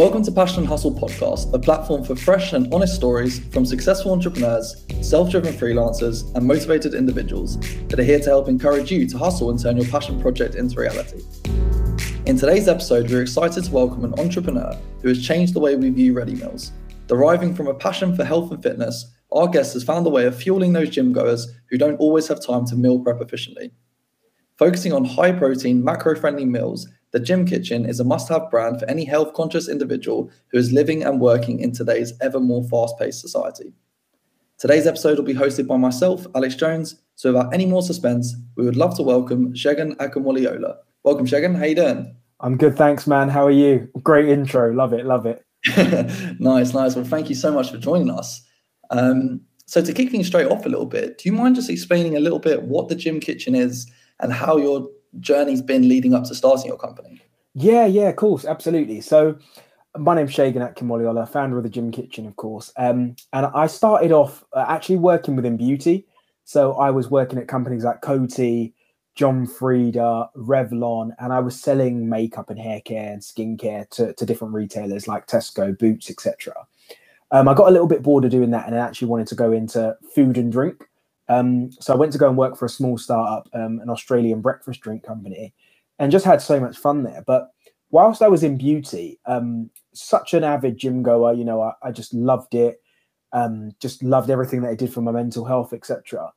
Welcome to Passion and Hustle Podcast, a platform for fresh and honest stories from successful entrepreneurs, self driven freelancers, and motivated individuals that are here to help encourage you to hustle and turn your passion project into reality. In today's episode, we're excited to welcome an entrepreneur who has changed the way we view ready meals. Deriving from a passion for health and fitness, our guest has found a way of fueling those gym goers who don't always have time to meal prep efficiently. Focusing on high protein, macro friendly meals the Gym Kitchen is a must have brand for any health conscious individual who is living and working in today's ever more fast paced society. Today's episode will be hosted by myself, Alex Jones. So, without any more suspense, we would love to welcome Segun Akinwoliola. Welcome, Segun. How you doing? I'm good, thanks, man. How are you? Great intro. Love it. Love it. nice, nice. Well, thank you so much for joining us. Um, so, to kick things straight off a little bit, do you mind just explaining a little bit what the Gym Kitchen is and how your journey's been leading up to starting your company? Yeah, yeah, of course, absolutely. So, my name's Segun Akinwoliola, founder of the Gym Kitchen, of course. Um, and I started off uh, actually working within beauty. So I was working at companies like Coty, John Frieda, Revlon, and I was selling makeup and hair care and skincare to, to different retailers like Tesco, Boots, etc. Um, I got a little bit bored of doing that and I actually wanted to go into food and drink. Um, so I went to go and work for a small startup, um, an Australian breakfast drink company, and just had so much fun there. But whilst I was in beauty, um, such an avid gym goer, you know, I, I just loved it. Um, just loved everything that I did for my mental health, etc.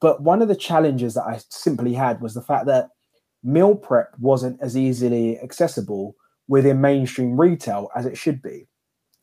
But one of the challenges that I simply had was the fact that meal prep wasn't as easily accessible within mainstream retail as it should be.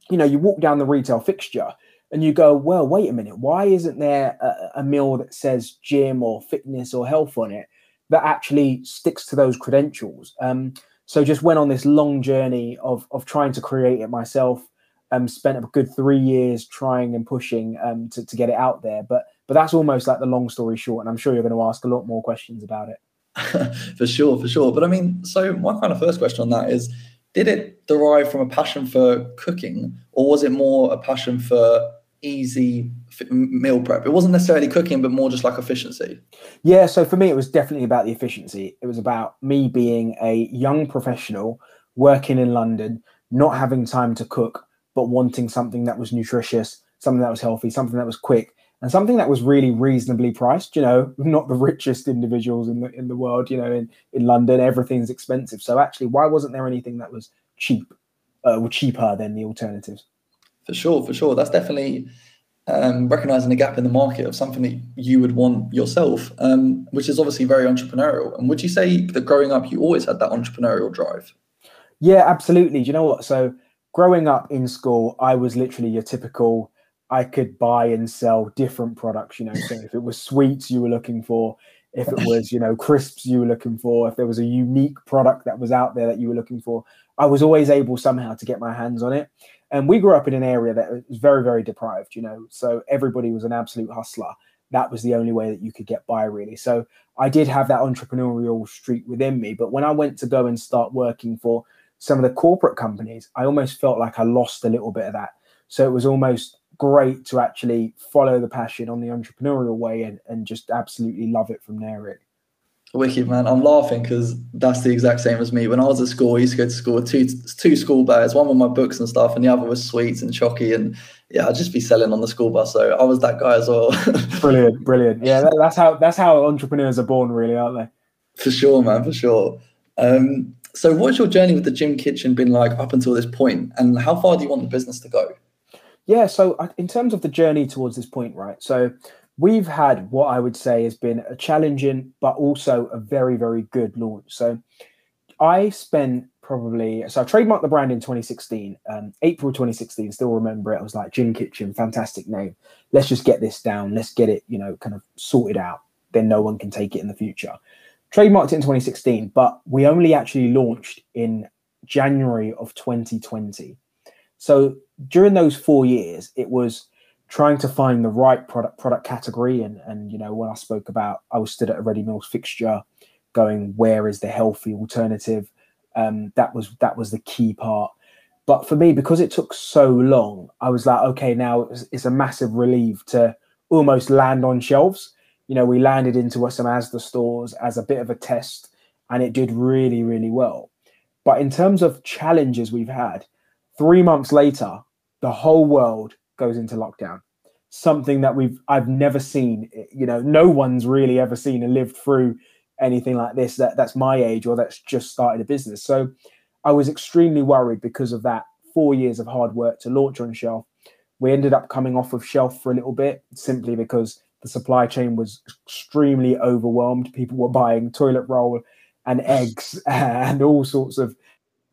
You know, you walk down the retail fixture and you go, well, wait a minute, why isn't there a, a meal that says gym or fitness or health on it that actually sticks to those credentials? Um, so just went on this long journey of of trying to create it myself. Um, spent a good three years trying and pushing um, to, to get it out there. But but that's almost like the long story short, and I'm sure you're going to ask a lot more questions about it. for sure, for sure. But I mean, so my kind of first question on that is did it derive from a passion for cooking or was it more a passion for easy meal prep. It wasn't necessarily cooking, but more just like efficiency. Yeah. So for me, it was definitely about the efficiency. It was about me being a young professional working in London, not having time to cook, but wanting something that was nutritious, something that was healthy, something that was quick, and something that was really reasonably priced. You know, not the richest individuals in the in the world. You know, in in London, everything's expensive. So actually, why wasn't there anything that was cheap, uh, or cheaper than the alternatives? For sure, for sure. That's definitely um, recognizing a gap in the market of something that you would want yourself, um, which is obviously very entrepreneurial. And would you say that growing up, you always had that entrepreneurial drive? Yeah, absolutely. Do you know what? So, growing up in school, I was literally your typical. I could buy and sell different products. You know, so if it was sweets you were looking for, if it was you know crisps you were looking for, if there was a unique product that was out there that you were looking for, I was always able somehow to get my hands on it. And we grew up in an area that was very, very deprived, you know, so everybody was an absolute hustler. That was the only way that you could get by, really. So I did have that entrepreneurial streak within me. But when I went to go and start working for some of the corporate companies, I almost felt like I lost a little bit of that. So it was almost great to actually follow the passion on the entrepreneurial way and, and just absolutely love it from there, really. Wicked man, I'm laughing because that's the exact same as me. When I was at school, I used to go to school with two two school bags, one with my books and stuff, and the other was sweets and chocky, and yeah, I'd just be selling on the school bus. So I was that guy as well. brilliant, brilliant. Yeah, that, that's how that's how entrepreneurs are born, really, aren't they? For sure, man, for sure. Um, so, what's your journey with the gym kitchen been like up until this point, and how far do you want the business to go? Yeah, so in terms of the journey towards this point, right? So we've had what I would say has been a challenging, but also a very, very good launch. So I spent probably, so I trademarked the brand in 2016, um, April 2016, still remember it. I was like, Gym Kitchen, fantastic name. Let's just get this down. Let's get it, you know, kind of sorted out. Then no one can take it in the future. Trademarked it in 2016, but we only actually launched in January of 2020. So during those four years, it was trying to find the right product product category. And and you know when I spoke about I was stood at a ready meals fixture going where is the healthy alternative? Um, that was that was the key part. But for me because it took so long I was like okay now it's, it's a massive relief to almost land on shelves. You know we landed into some Asda stores as a bit of a test and it did really really well. But in terms of challenges we've had Three months later, the whole world goes into lockdown. Something that we've I've never seen. You know, no one's really ever seen and lived through anything like this. That that's my age or that's just started a business. So I was extremely worried because of that four years of hard work to launch on shelf. We ended up coming off of shelf for a little bit simply because the supply chain was extremely overwhelmed. People were buying toilet roll and eggs and all sorts of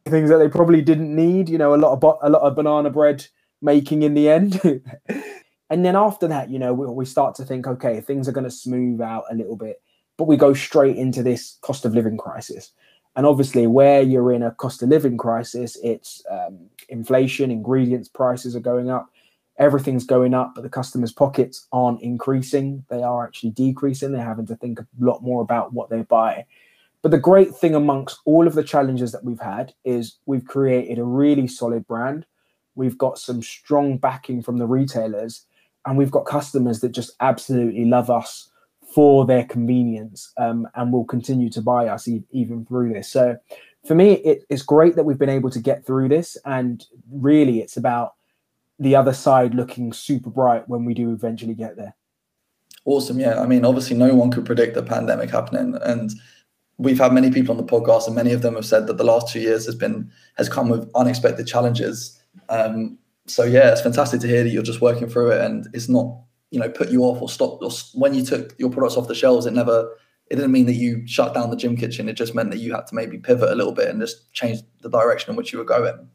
things that they probably didn't need. You know, a lot of a lot of banana bread making in the end. and then after that, you know, we, we start to think, okay, things are going to smooth out a little bit, but we go straight into this cost of living crisis. And obviously, where you're in a cost of living crisis, it's um, inflation, ingredients prices are going up, everything's going up, but the customers' pockets aren't increasing. They are actually decreasing. They're having to think a lot more about what they buy. But the great thing amongst all of the challenges that we've had is we've created a really solid brand. We've got some strong backing from the retailers, and we've got customers that just absolutely love us for their convenience um, and will continue to buy us e- even through this. So, for me, it, it's great that we've been able to get through this. And really, it's about the other side looking super bright when we do eventually get there. Awesome. Yeah. I mean, obviously, no one could predict the pandemic happening. And we've had many people on the podcast, and many of them have said that the last two years has been has come with unexpected challenges. Um, so yeah, it's fantastic to hear that you're just working through it, and it's not you know put you off or stop. Or when you took your products off the shelves, it never it didn't mean that you shut down the gym kitchen. It just meant that you had to maybe pivot a little bit and just change the direction in which you were going.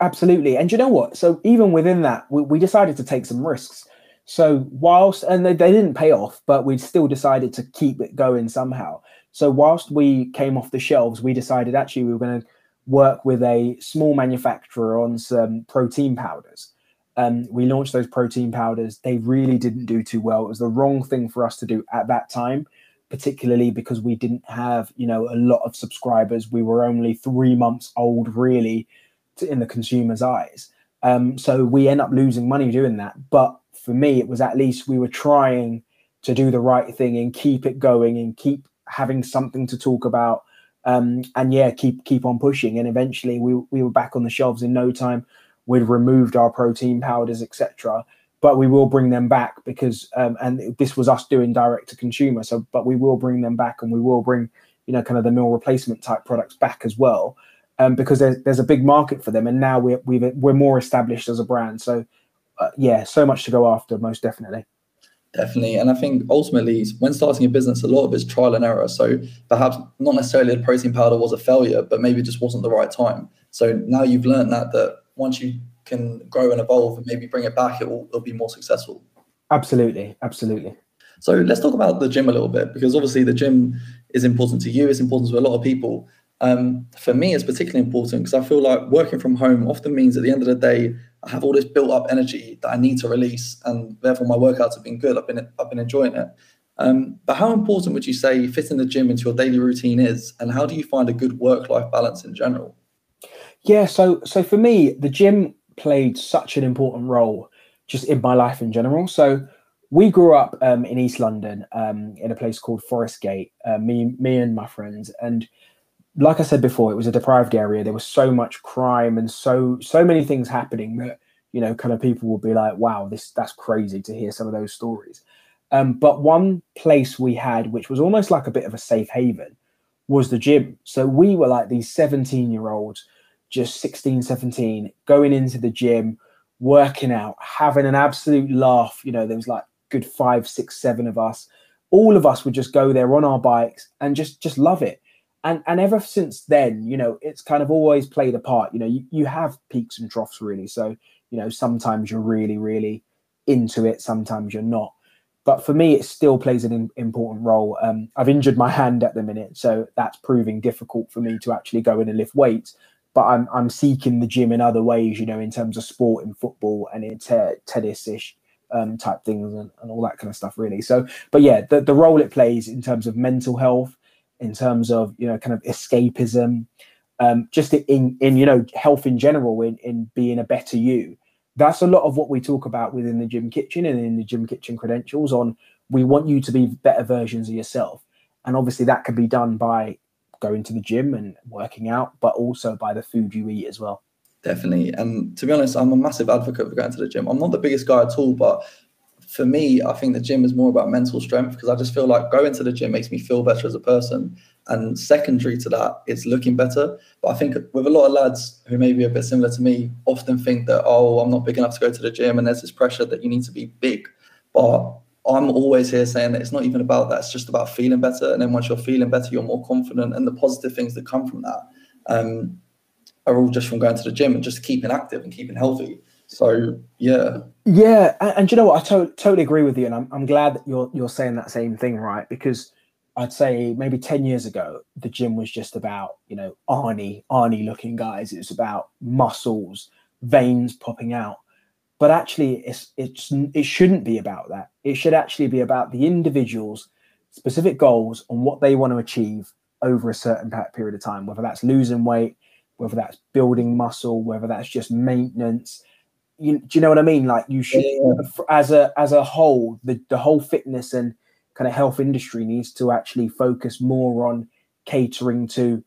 Absolutely, and you know what? So even within that, we, we decided to take some risks. So whilst and they, they didn't pay off, but we still decided to keep it going somehow. So whilst we came off the shelves, we decided actually we were going to work with a small manufacturer on some protein powders. Um, we launched those protein powders. They really didn't do too well. It was the wrong thing for us to do at that time, particularly because we didn't have, you know, a lot of subscribers. We were only three months old, really, to, in the consumer's eyes. Um, so we end up losing money doing that. But for me, it was at least we were trying to do the right thing and keep it going and keep having something to talk about. Um, and yeah, keep keep on pushing. And eventually, we we were back on the shelves in no time. We'd removed our protein powders, etc. But we will bring them back because, um, and this was us doing direct to consumer. So, but we will bring them back, and we will bring, you know, kind of the meal replacement type products back as well, um, because there's there's a big market for them, and now we're we we're more established as a brand. So, uh, yeah, so much to go after, most definitely. Definitely. And I think ultimately, when starting a business, a lot of it's trial and error. So perhaps not necessarily the protein powder was a failure, but maybe it just wasn't the right time. So now you've learned that, that once you can grow and evolve and maybe bring it back, it will, it'll be more successful. Absolutely. Absolutely. So let's talk about the gym a little bit because obviously the gym is important to you, it's important to a lot of people. Um, for me, it's particularly important because I feel like working from home often means at the end of the day, I have all this built up energy that I need to release, and therefore my workouts have been good. I've been I've been enjoying it. Um, but how important would you say fitting the gym into your daily routine is, and how do you find a good work life balance in general? Yeah, so so for me, the gym played such an important role just in my life in general. So we grew up um, in East London um, in a place called Forest Gate. Uh, me me and my friends and like I said before, it was a deprived area. There was so much crime and so so many things happening that you know, kind of people will be like, "Wow, this that's crazy to hear some of those stories." Um, but one place we had, which was almost like a bit of a safe haven, was the gym. So we were like these 17 year olds, just 16, 17, going into the gym, working out, having an absolute laugh. You know, there was like good five, six, seven of us. All of us would just go there on our bikes and just just love it and and ever since then you know it's kind of always played a part you know you, you have peaks and troughs really. So you know sometimes you're really really into it sometimes you're not. But for me it still plays an in, important role. Um, i've injured my hand at the minute so that's proving difficult for me to actually go in and lift weights. But i'm i'm seeking the gym in other ways you know in terms of sport and football and in te- tennis-ish um, type things and, and all that kind of stuff really. So but yeah the, the role it plays in terms of mental health in terms of you know kind of escapism um, just in in you know health in general in in being a better you that's a lot of what we talk about within the gym kitchen and in the gym kitchen credentials on we want you to be better versions of yourself and obviously that can be done by going to the gym and working out but also by the food you eat as well Definitely. And to be honest, I'm a massive advocate for going to the gym. I'm not the biggest guy at all, but for me, I think the gym is more about mental strength because I just feel like going to the gym makes me feel better as a person. And secondary to that, it's looking better. But I think with a lot of lads who may be a bit similar to me, often think that, oh, I'm not big enough to go to the gym. And there's this pressure that you need to be big. But I'm always here saying that it's not even about that. It's just about feeling better. And then once you're feeling better, you're more confident. And the positive things that come from that um, are all just from going to the gym and just keeping active and keeping healthy. So yeah, yeah, and, and you know what? I to- totally agree with you, and I'm I'm glad that you're you're saying that same thing, right? Because I'd say maybe ten years ago, the gym was just about you know Arnie Arnie looking guys. It was about muscles, veins popping out. But actually, it's it's it shouldn't be about that. It should actually be about the individuals' specific goals and what they want to achieve over a certain period of time. Whether that's losing weight, whether that's building muscle, whether that's just maintenance you, do you know what I mean? Like you should, yeah. as a as a whole, the the whole fitness and kind of health industry needs to actually focus more on catering to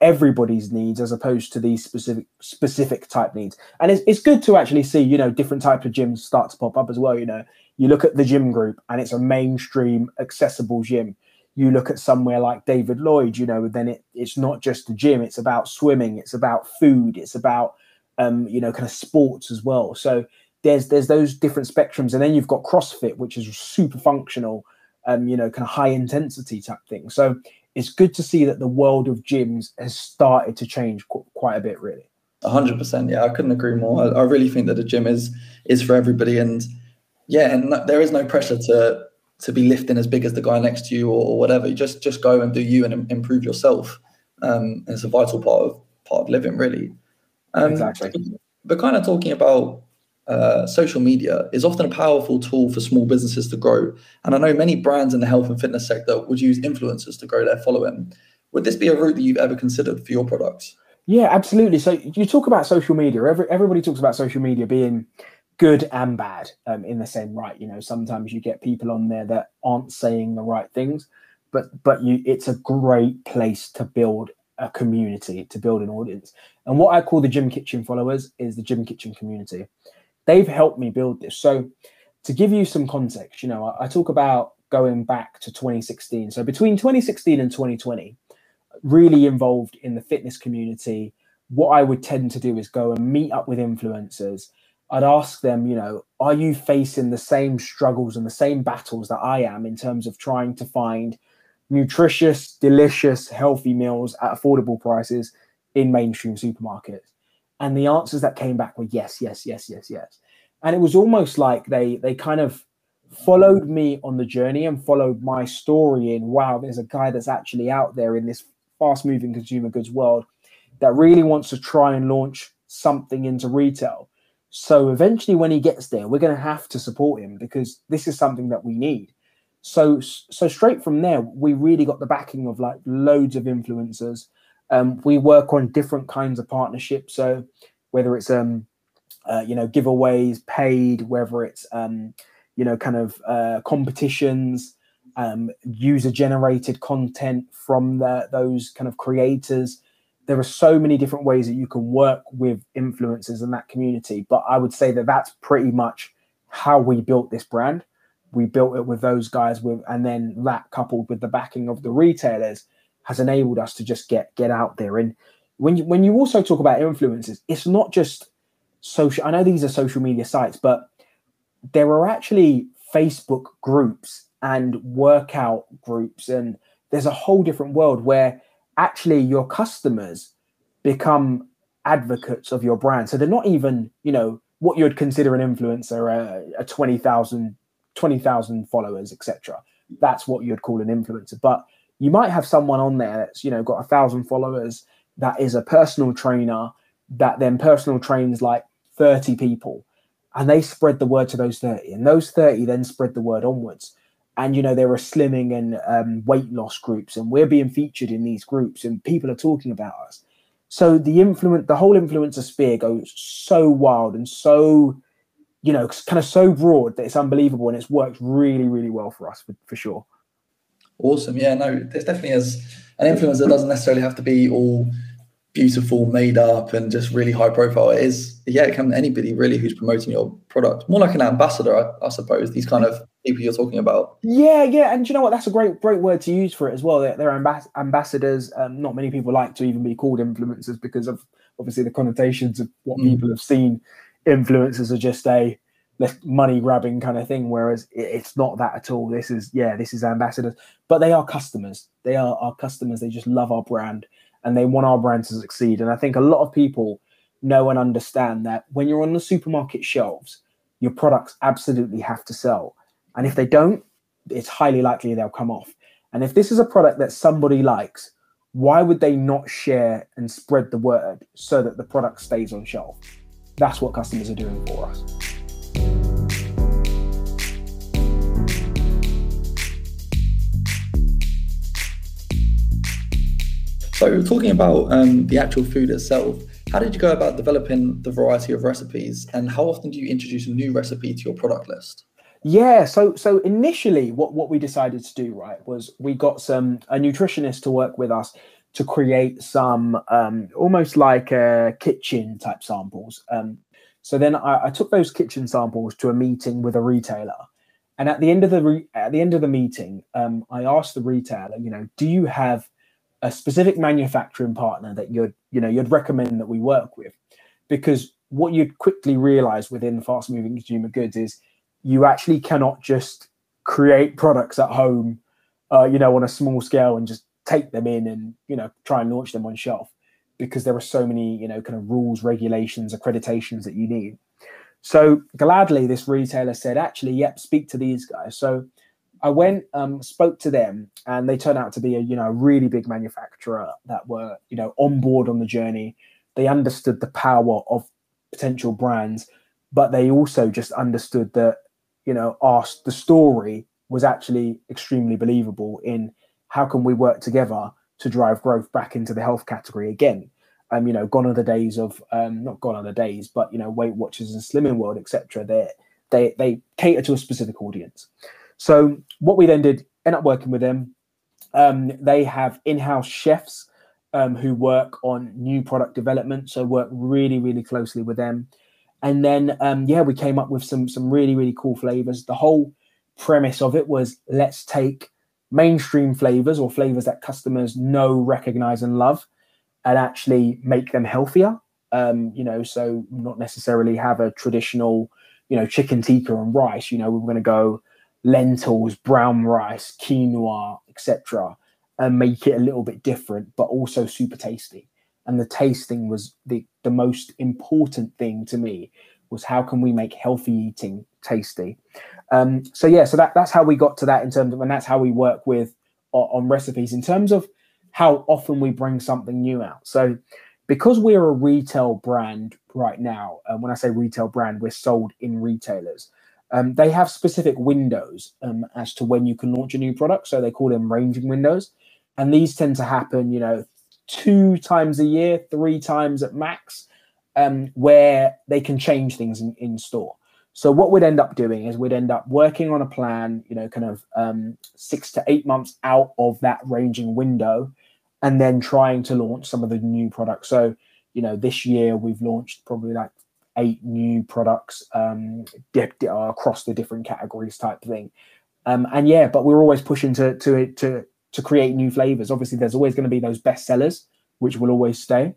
everybody's needs as opposed to these specific specific type needs. And it's, it's good to actually see, you know, different types of gyms start to pop up as well. You know, you look at the gym group and it's a mainstream accessible gym. You look at somewhere like David Lloyd, you know, then it, it's not just a gym, it's about swimming, it's about food, it's about um, you know, kind of sports as well. So there's there's those different spectrums, and then you've got CrossFit, which is super functional, um, you know, kind of high intensity type thing. So it's good to see that the world of gyms has started to change qu- quite a bit, really. hundred percent. Yeah, I couldn't agree more. I, I, really think that the gym is is for everybody, and yeah, and there is no pressure to to be lifting as big as the guy next to you or, or whatever. You just just go and do you and improve yourself. Um, it's a vital part of part of living, really. Um, exactly. But kind of talking about uh, social media is often a powerful tool for small businesses to grow. And I know many brands in the health and fitness sector would use influencers to grow their following. Would this be a route that you've ever considered for your products? Yeah, absolutely. So you talk about social media. Every, everybody talks about social media being good and bad um, in the same right. You know, sometimes you get people on there that aren't saying the right things, but but you, it's a great place to build a community to build an audience. And what I call the Gym Kitchen followers is the Gym Kitchen community. They've helped me build this. So, to give you some context, you know, I, I talk about going back to 2016. So, between 2016 and 2020, really involved in the fitness community. What I would tend to do is go and meet up with influencers. I'd ask them, you know, are you facing the same struggles and the same battles that I am in terms of trying to find nutritious, delicious, healthy meals at affordable prices in mainstream supermarkets? And the answers that came back were yes, yes, yes, yes, yes. And it was almost like they they kind of followed me on the journey and followed my story in wow, there's a guy that's actually out there in this fast moving consumer goods world that really wants to try and launch something into retail. So eventually, when he gets there, we're going to have to support him because this is something that we need. So so straight from there, we really got the backing of like loads of influencers. Um, we work on different kinds of partnerships. So whether it's um, uh, you know giveaways, paid, whether it's um, you know kind of uh, competitions, um, user generated content from the, those kind of creators. There are so many different ways that you can work with influencers in that community. But I would say that that's pretty much how we built this brand we built it with those guys with and then that coupled with the backing of the retailers has enabled us to just get get out there. And when you when you also talk about influencers it's not just social i know these are social media sites but there are actually facebook groups and workout groups and there's a whole different world where actually your customers become advocates of your brand. So they're not even you know what you'd consider an influencer a, a 20,000 20,000 followers, etc. That's what you'd call an influencer. But you might have someone on there that's, you know, got a thousand followers that is a personal trainer that then personal trains like 30 people and they spread the word to those 30 and those 30 then spread the word onwards and you know there are slimming and um, weight loss groups and we're being featured in these groups and people are talking about us so the influence the whole influencer sphere goes so wild and so you know, kind of so broad that it's unbelievable and it's worked really, really well for us for, for sure. Awesome. Yeah, no, there's definitely as an influencer doesn't necessarily have to be all beautiful, made up, and just really high profile. It is, yeah, it can anybody really who's promoting your product. More like an ambassador, I, I, suppose. These kind of people you're talking about. Yeah, yeah, and you know what? That's a great, great word to use for it as well. They're, they're ambas- ambassadors. Um, not many people like to even be called influencers because of obviously the connotations of what mm. people have seen. Influencers are just a money grabbing kind of thing whereas it's not that at all this is yeah this is ambassadors but they are customers they are our customers they just love our brand and they want our brand to succeed. And I think a lot of people know and understand that when you're on the supermarket shelves, your products absolutely have to sell. And if they don't, it's highly likely they'll come off. And if this is a product that somebody likes, why would they not share and spread the word so that the product stays on shelf? That's what customers are doing for us. So, talking about um, the actual food itself, how did you go about developing the variety of recipes, and how often do you introduce a new recipe to your product list? Yeah, so so initially, what what we decided to do right was we got some a nutritionist to work with us to create some um, almost like uh, kitchen type samples. Um, so then I, I, took those kitchen samples to a meeting with a retailer, and at the end of the re- at the end of the meeting, um, I asked the retailer, you know, do you have a specific manufacturing partner that you'd you know you'd recommend that we work with because what you'd quickly realize within fast moving consumer goods is you actually cannot just create products at home uh, you know on a small scale and just take them in and you know try and launch them on shelf because there are so many you know kind of rules regulations accreditations that you need so gladly this retailer said actually yep speak to these guys so I went, um, spoke to them, and they turned out to be a you know really big manufacturer that were you know on board on the journey. They understood the power of potential brands, but they also just understood that you know asked the story was actually extremely believable in how can we work together to drive growth back into the health category again. Um, you know, gone are the days of um, not gone are the days, but you know, Weight Watchers and Slimming World, etc. They they they cater to a specific audience. So what we then did, end up working with them. Um, they have in-house chefs um, who work on new product development, so work really, really closely with them. And then, um, yeah, we came up with some some really, really cool flavors. The whole premise of it was let's take mainstream flavors or flavors that customers know, recognize, and love, and actually make them healthier. Um, you know, so not necessarily have a traditional, you know, chicken tikka and rice. You know, we're going to go lentils, brown rice, quinoa, etc., and make it a little bit different, but also super tasty. And the tasting was the, the most important thing to me was how can we make healthy eating tasty. Um, so yeah, so that, that's how we got to that in terms of, and that's how we work with on, on recipes in terms of how often we bring something new out. So because we're a retail brand right now, and when I say retail brand, we're sold in retailers. Um, they have specific windows um, as to when you can launch a new product. So they call them ranging windows. And these tend to happen, you know, two times a year, three times at max, um, where they can change things in, in store. So what we'd end up doing is we'd end up working on a plan, you know, kind of um, six to eight months out of that ranging window, and then trying to launch some of the new products. So, you know, this year we've launched probably like eight new products um, across the different categories type thing. Um, and yeah, but we're always pushing to to to to create new flavors. Obviously, there's always going to be those best sellers, which will always stay.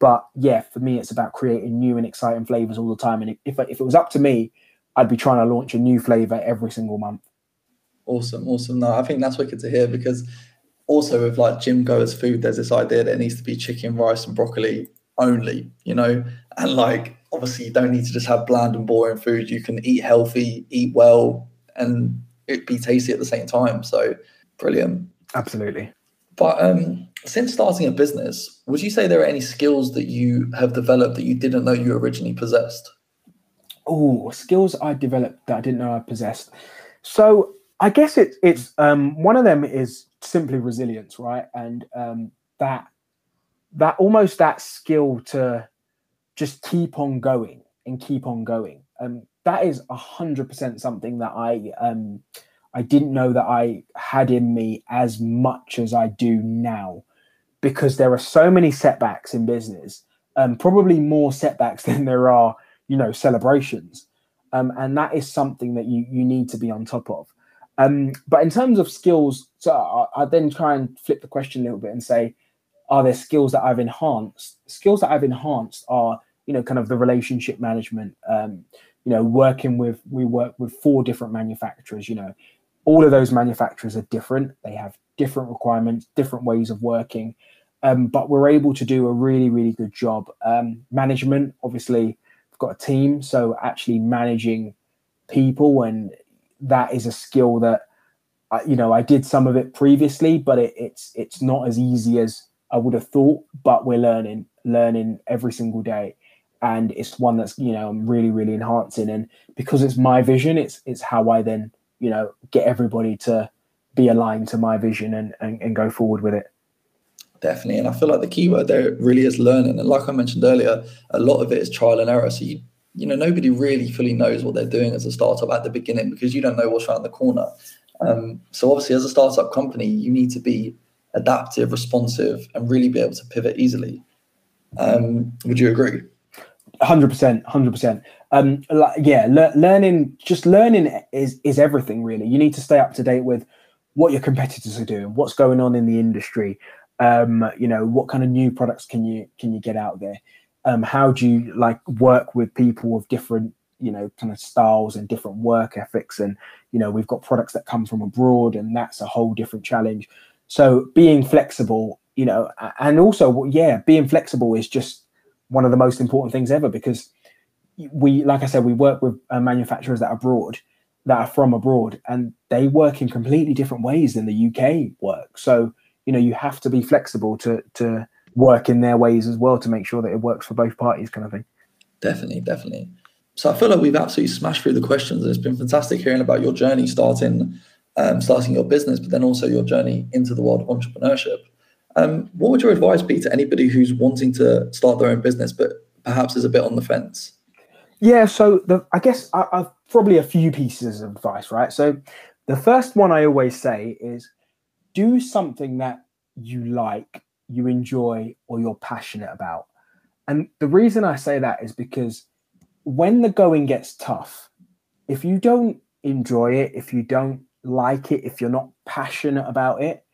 But yeah, for me, it's about creating new and exciting flavors all the time. And if if it was up to me, I'd be trying to launch a new flavor every single month. Awesome, awesome. No, I think that's wicked to hear because also with like gym goers food, there's this idea that it needs to be chicken, rice, and broccoli only, you know, and like obviously you don't need to just have bland and boring food. You can eat healthy, eat well, and it be tasty at the same time. So brilliant. Absolutely. But um, since starting a business, would you say there are any skills that you have developed that you didn't know you originally possessed? Oh, skills I developed that I didn't know I possessed. So I guess it's it's um, one of them is simply resilience, right? And um, that that almost that skill to just keep on going and keep on going. Um, that is a hundred percent something that I um, I didn't know that I had in me as much as I do now. because there are so many setbacks in business, um, probably more setbacks than there are, you know, celebrations. Um, and that is something that you you need to be on top of. Um, but in terms of skills, so I, I, then try and flip the question a little bit and say, are there skills that I've enhanced? Skills that I've enhanced are, you know, kind of the relationship management. Um, you know, working with we work with four different manufacturers. You know, all of those manufacturers are different. They have different requirements, different ways of working. Um, but we're able to do a really, really good job. Um, management, obviously, we've got a team, so actually managing people and that is a skill that I, you know I did some of it previously, but it, it's it's not as easy as I would have thought. But we're learning, learning every single day, and it's one that's you know I'm really really enhancing. And because it's my vision, it's it's how I then you know get everybody to be aligned to my vision and and, and go forward with it. Definitely, and I feel like the key word there really is learning. And like I mentioned earlier, a lot of it is trial and error. So you you know nobody really fully knows what they're doing as a startup at the beginning because you don't know what's around the corner um, so obviously as a startup company you need to be adaptive responsive and really be able to pivot easily um, would you agree 100% 100% um, like, yeah le- learning just learning is is everything really. You need to stay up to date with what your competitors are doing what's going on in the industry. Um, you know what kind of new products can you can you get out there? Um, how do you like work with people with different you know kind of styles and different work ethics? And you know we've got products that come from abroad and that's a whole different challenge. So being flexible you know and also yeah being flexible is just one of the most important things ever because we like i said we work with uh, manufacturers that are abroad that are from abroad and they work in completely different ways than the uk work so you know you have to be flexible to to work in their ways as well to make sure that it works for both parties, kind of thing. Definitely, definitely. So I feel like we've absolutely smashed through the questions. and It's been fantastic hearing about your journey starting um, starting your business, but then also your journey into the world of entrepreneurship. Um, what would your advice be to anybody who's wanting to start their own business, but perhaps is a bit on the fence? Yeah, so the, I guess I, I've probably a few pieces of advice, right? So the first one I always say is do something that you like you enjoy or you're passionate about. And the reason I say that is because when the going gets tough, if you don't enjoy it, if you don't like it, if you're not passionate about it,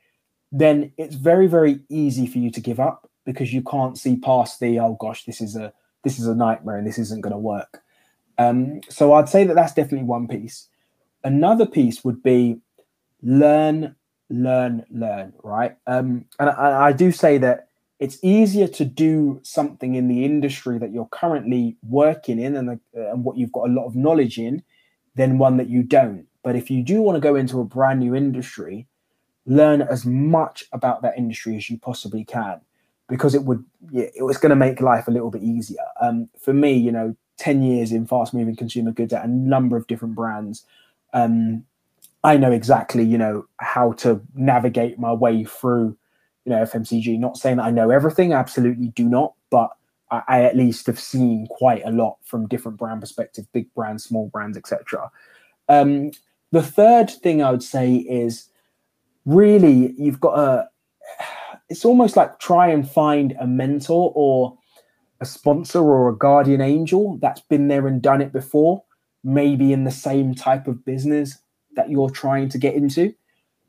then it's very, very easy for you to give up because you can't see past the oh gosh, this is a this is a nightmare and this isn't going to work. Um, so I'd say that that's definitely one piece. Another piece would be learn learn, learn, right? Um, and I, I do say that it's easier to do something in the industry that you're currently working in and, uh, and what you've got a lot of knowledge in than one that you don't. But if you do want to go into a brand new industry, learn as much about that industry as you possibly can because it would yeah, it was going to make life a little bit easier. Um, for me, you know, 10 years in fast moving consumer goods at a number of different brands, um, I know exactly, you know, how to navigate my way through, you know, FMCG. Not saying that I know everything, I absolutely do not, but I, I at least have seen quite a lot from different brand perspective, big brands, small brands, etc. Um, the third thing I would say is really you've got a. It's almost like try and find a mentor or a sponsor or a guardian angel that's been there and done it before, maybe in the same type of business that you're trying to get into.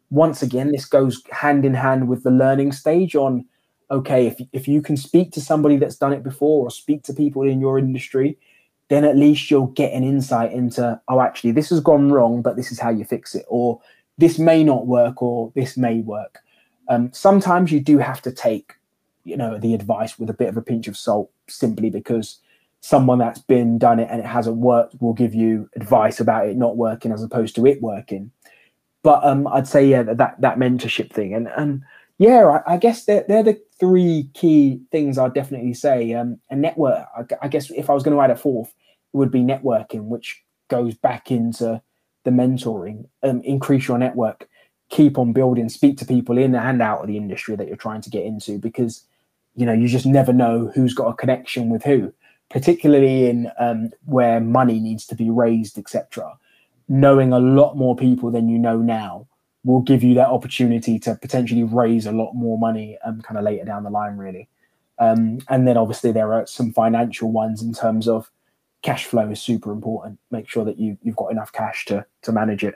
Once again, this goes hand in hand with the learning stage on okay, if, if you can speak to somebody that's done it before or speak to people in your industry, then at least you'll get an insight into, oh, actually, this has gone wrong, but this is how you fix it, or this may not work, or this may work. Um, sometimes you do have to take, you know, the advice with a bit of a pinch of salt, simply because someone that's been done it and it hasn't worked will give you advice about it not working as opposed to it working. But um, I'd say yeah that that mentorship thing and and yeah I, I guess they're they're the three key things I'd definitely say. Um, a network. I, I guess if I was going to add a fourth, it would be networking, which goes back into the mentoring. Um, increase your network. Keep on building. Speak to people in and out of the industry that you're trying to get into because you know you just never know who's got a connection with who particularly in um, where money needs to be raised, etc. Knowing a lot more people than you know now will give you that opportunity to potentially raise a lot more money um, kind of later down the line, really. Um, and then obviously there are some financial ones in terms of cash flow is super important. Make sure that you you've got enough cash to to manage it.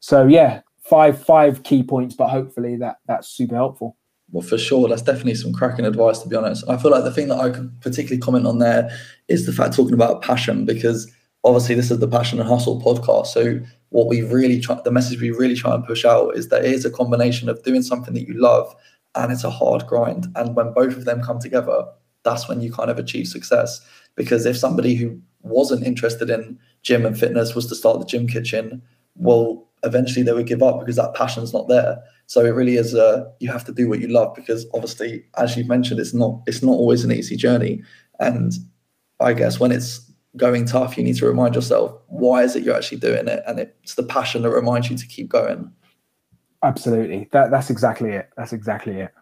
So yeah, five five key points, but hopefully that that's super helpful. Well, for sure, that's definitely some cracking advice. To be honest, I feel like the thing that I could particularly comment on there is the fact talking about passion because obviously this is the passion and hustle podcast. So what we really try, the message we really try and push out is that it is a combination of doing something that you love and it's a hard grind. And when both of them come together, that's when you kind of achieve success. Because if somebody who wasn't interested in gym and fitness was to start the gym kitchen, well, eventually they would give up because that passion's not there. So it really is a you have to do what you love because obviously, as you've mentioned, it's not it's not always an easy journey. And I guess when it's going tough, you need to remind yourself why is it you're actually doing it, and it's the passion that reminds you to keep going. Absolutely, that that's exactly it. That's exactly it.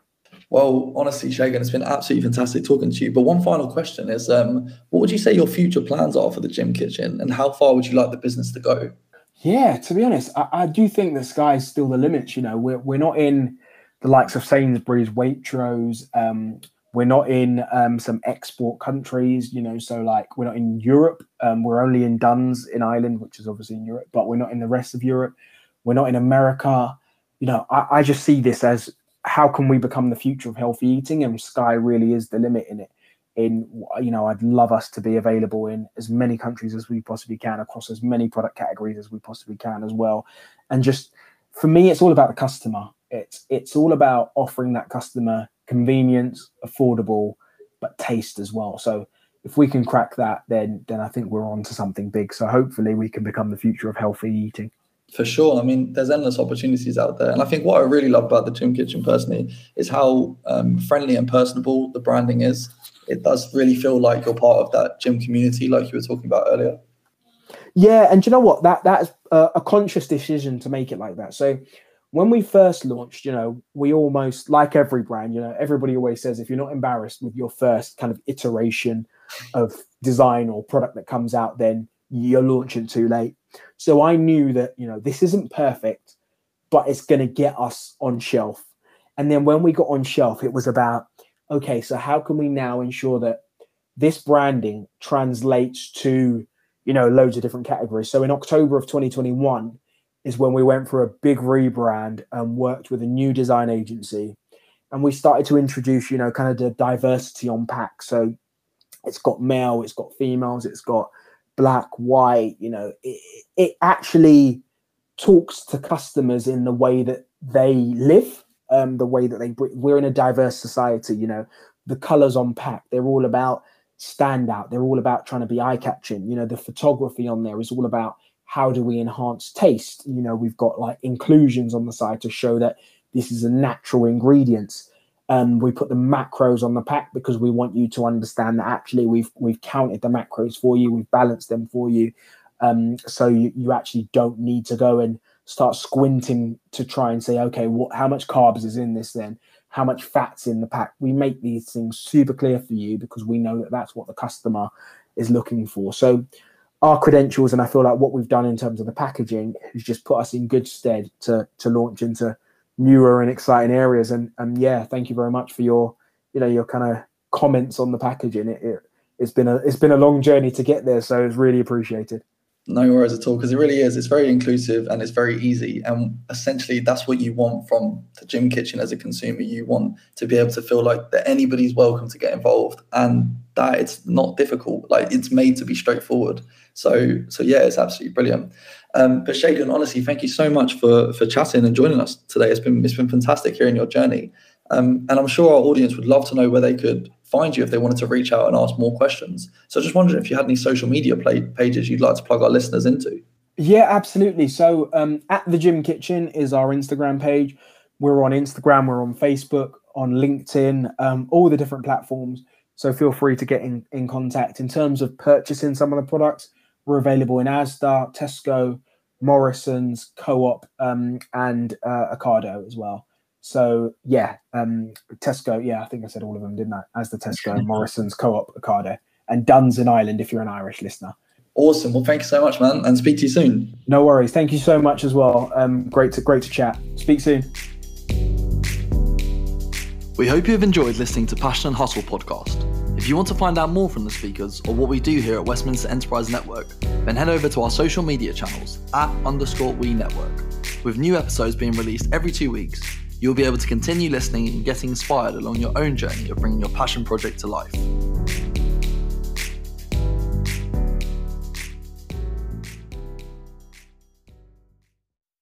Well, honestly, Segun, it's been absolutely fantastic talking to you. But one final question is, um, what would you say your future plans are for the gym kitchen, and how far would you like the business to go? Yeah, to be honest, I, I do think the sky's still the limit. You know, we're we're not in the likes of Sainsbury's, Waitrose. Um, we're not in um, some export countries, you know. So like we're not in Europe. Um, we're only in Dunnes in Ireland, which is obviously in Europe, but we're not in the rest of Europe. We're not in America. You know, I, I just see this as how can we become the future of healthy eating, and sky really is the limit in it in you know i'd love us to be available in as many countries as we possibly can across as many product categories as we possibly can as well. And just for me it's all about the customer. It's it's all about offering that customer convenience affordable but taste as well. So if we can crack that then then i think we're on to something big. So hopefully we can become the future of healthy eating for sure. I mean, there's endless opportunities out there. And I think what I really love about the Gym Kitchen personally is how um, friendly and personable the branding is it does really feel like you're part of that gym community, like you were talking about earlier. Yeah, and you know what? That that's a, a conscious decision to make it like that. So when we first launched, you know, we almost like every brand, you know, everybody always says if you're not embarrassed with your first kind of iteration of design or product that comes out, then you're launching too late. So I knew that, you know, this isn't perfect, but it's going to get us on shelf. And then when we got on shelf, it was about okay, so how can we now ensure that this branding translates to, you know, loads of different categories? So in October of 2021 is when we went for a big rebrand and worked with a new design agency. And we started to introduce, you know, kind of the diversity on pack. So it's got male, it's got females, it's got black, white, you know, it, it actually talks to customers in the way that they live um, the way that they we're in a diverse society you know the colors on pack they're all about standout they're all about trying to be eye catching you know the photography on there is all about how do we enhance taste you know we've got like inclusions on the side to show that this is a natural ingredients um, we put the macros on the pack because we want you to understand that actually we've we've counted the macros for you we've balanced them for you um, so you, you actually don't need to go and start squinting to try and say, okay, what how much carbs is in this then? How much fat's in the pack? We make these things super clear for you because we know that that's what the customer is looking for. So our credentials and I feel like what we've done in terms of the packaging has just put us in good stead to to launch into newer and exciting areas. And and yeah, thank you very much for your you know your kind of comments on the packaging. It, it it's been a it's been a long journey to get there, so it's really appreciated. No worries at all, because it really is. It's very inclusive and it's very easy. And essentially, that's what you want from the gym kitchen as a consumer. You want to be able to feel like that anybody's welcome to get involved, and that it's not difficult. Like it's made to be straightforward. So, so yeah, it's absolutely brilliant. Um, but Segun, honestly, thank you so much for for chatting and joining us today. It's been it's been fantastic hearing your journey. Um, and I'm sure our audience would love to know where they could find you if they wanted to reach out and ask more questions. So I just wondering if you had any social media play, pages you'd like to plug our listeners into. Yeah, absolutely. So um, at the Gym Kitchen is our Instagram page. We're on Instagram, we're on Facebook, on LinkedIn, um, all the different platforms. So feel free to get in, in contact. In terms of purchasing some of the products, we're available in Asda, Tesco, Morrison's, Co-op, um, and uh, Ocado as well. So yeah, um, Tesco. Yeah, I think I said all of them, didn't I? Asda Tesco, Morrison's, Co-op, Ocado, and Dunnes in Ireland if you're an Irish listener. Awesome. Well, thank you so much, man, and speak to you soon. No worries. Thank you so much as well. Um, great to great to chat. Speak soon. We hope you have enjoyed listening to Passion and Hustle podcast. If you want to find out more from the speakers or what we do here at Westminster Enterprise Network, then head over to our social media channels at underscore we network. With new episodes being released every two weeks, you'll be able to continue listening and getting inspired along your own journey of bringing your passion project to life.